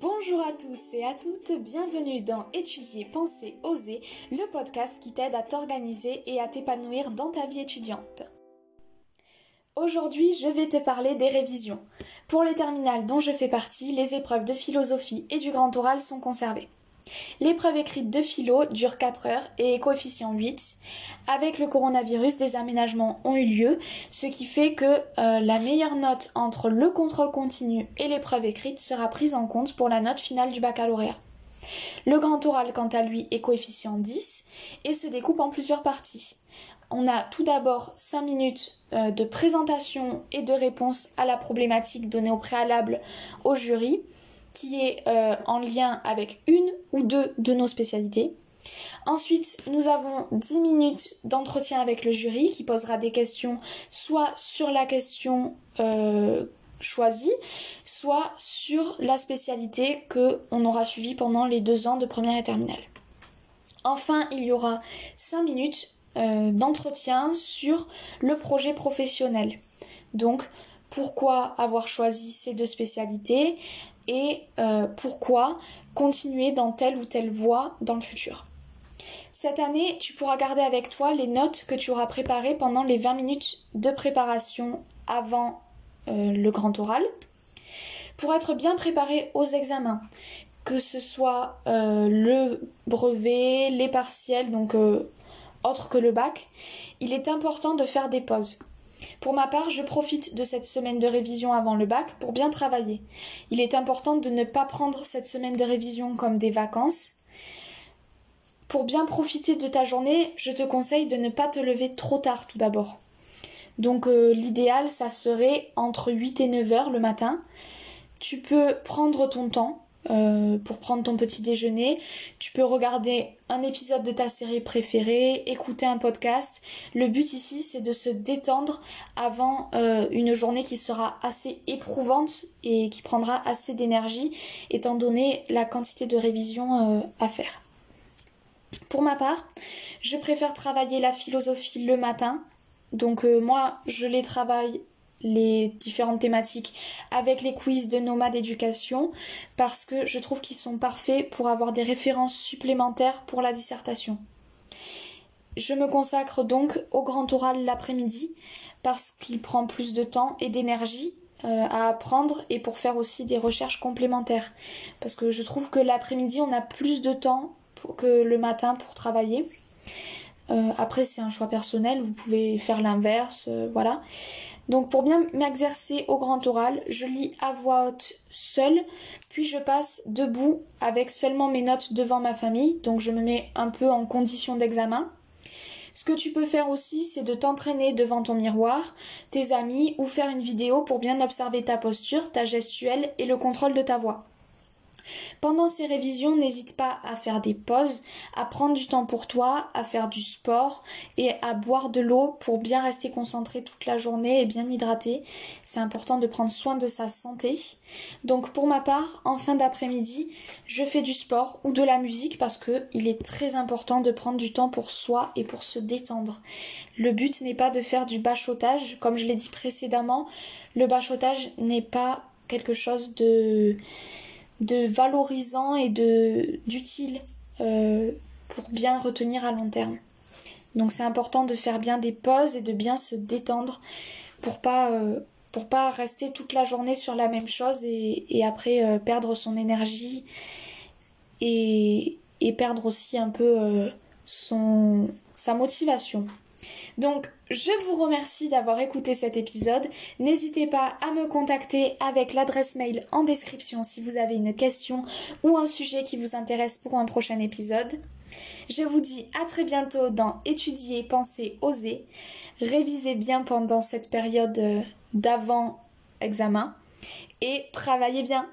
Bonjour à tous et à toutes, bienvenue dans Étudier, Penser, Oser, le podcast qui t'aide à t'organiser et à t'épanouir dans ta vie étudiante. Aujourd'hui, je vais te parler des révisions. Pour les terminales dont je fais partie, les épreuves de philosophie et du grand oral sont conservées. L'épreuve écrite de philo dure 4 heures et est coefficient 8. Avec le coronavirus, des aménagements ont eu lieu, ce qui fait que euh, la meilleure note entre le contrôle continu et l'épreuve écrite sera prise en compte pour la note finale du baccalauréat. Le grand oral, quant à lui, est coefficient 10 et se découpe en plusieurs parties. On a tout d'abord 5 minutes euh, de présentation et de réponse à la problématique donnée au préalable au jury qui est euh, en lien avec une ou deux de nos spécialités. Ensuite, nous avons 10 minutes d'entretien avec le jury qui posera des questions soit sur la question euh, choisie, soit sur la spécialité que on aura suivie pendant les deux ans de première et terminale. Enfin, il y aura 5 minutes euh, d'entretien sur le projet professionnel. Donc, pourquoi avoir choisi ces deux spécialités, et euh, pourquoi continuer dans telle ou telle voie dans le futur. Cette année, tu pourras garder avec toi les notes que tu auras préparées pendant les 20 minutes de préparation avant euh, le grand oral pour être bien préparé aux examens, que ce soit euh, le brevet, les partiels, donc autre que le bac, il est important de faire des pauses. Pour ma part, je profite de cette semaine de révision avant le bac pour bien travailler. Il est important de ne pas prendre cette semaine de révision comme des vacances. Pour bien profiter de ta journée, je te conseille de ne pas te lever trop tard tout d'abord. Donc euh, l'idéal, ça serait entre 8 et 9 heures le matin. Tu peux prendre ton temps, euh, pour prendre ton petit déjeuner. Tu peux regarder un épisode de ta série préférée, écouter un podcast. Le but ici, c'est de se détendre avant euh, une journée qui sera assez éprouvante et qui prendra assez d'énergie, étant donné la quantité de révision euh, à faire. Pour ma part, je préfère travailler la philosophie le matin. Donc moi, je les travaille les différentes thématiques avec les quiz de Nomade Éducation parce que je trouve qu'ils sont parfaits pour avoir des références supplémentaires pour la dissertation. Je me consacre donc au grand oral l'après-midi parce qu'il prend plus de temps et d'énergie euh, à apprendre et pour faire aussi des recherches complémentaires parce que je trouve que l'après-midi on a plus de temps que le matin pour travailler. Euh, après c'est un choix personnel, vous pouvez faire l'inverse, euh, voilà. Donc pour bien m'exercer au grand oral, je lis à voix haute seule, puis je passe debout avec seulement mes notes devant ma famille, donc je me mets un peu en condition d'examen. Ce que tu peux faire aussi, c'est de t'entraîner devant ton miroir, tes amis ou faire une vidéo pour bien observer ta posture, ta gestuelle et le contrôle de ta voix. Pendant ces révisions, n'hésite pas à faire des pauses, à prendre du temps pour toi, à faire du sport et à boire de l'eau pour bien rester concentré toute la journée et bien hydraté. C'est important de prendre soin de sa santé. Donc pour ma part, en fin d'après-midi, je fais du sport ou de la musique parce que il est très important de prendre du temps pour soi et pour se détendre. Le but n'est pas de faire du bachotage, comme je l'ai dit précédemment, le bachotage n'est pas quelque chose de de valorisant et de d'utile euh, pour bien retenir à long terme. Donc c'est important de faire bien des pauses et de bien se détendre pour pas euh, pour pas rester toute la journée sur la même chose et, et après euh, perdre son énergie et, et, perdre aussi un peu son sa motivation. Donc, je vous remercie d'avoir écouté cet épisode. N'hésitez pas à me contacter avec l'adresse mail en description si vous avez une question ou un sujet qui vous intéresse pour un prochain épisode. Je vous dis à très bientôt dans Étudier, Penser, Oser. Révisez bien pendant cette période d'avant-examen et travaillez bien.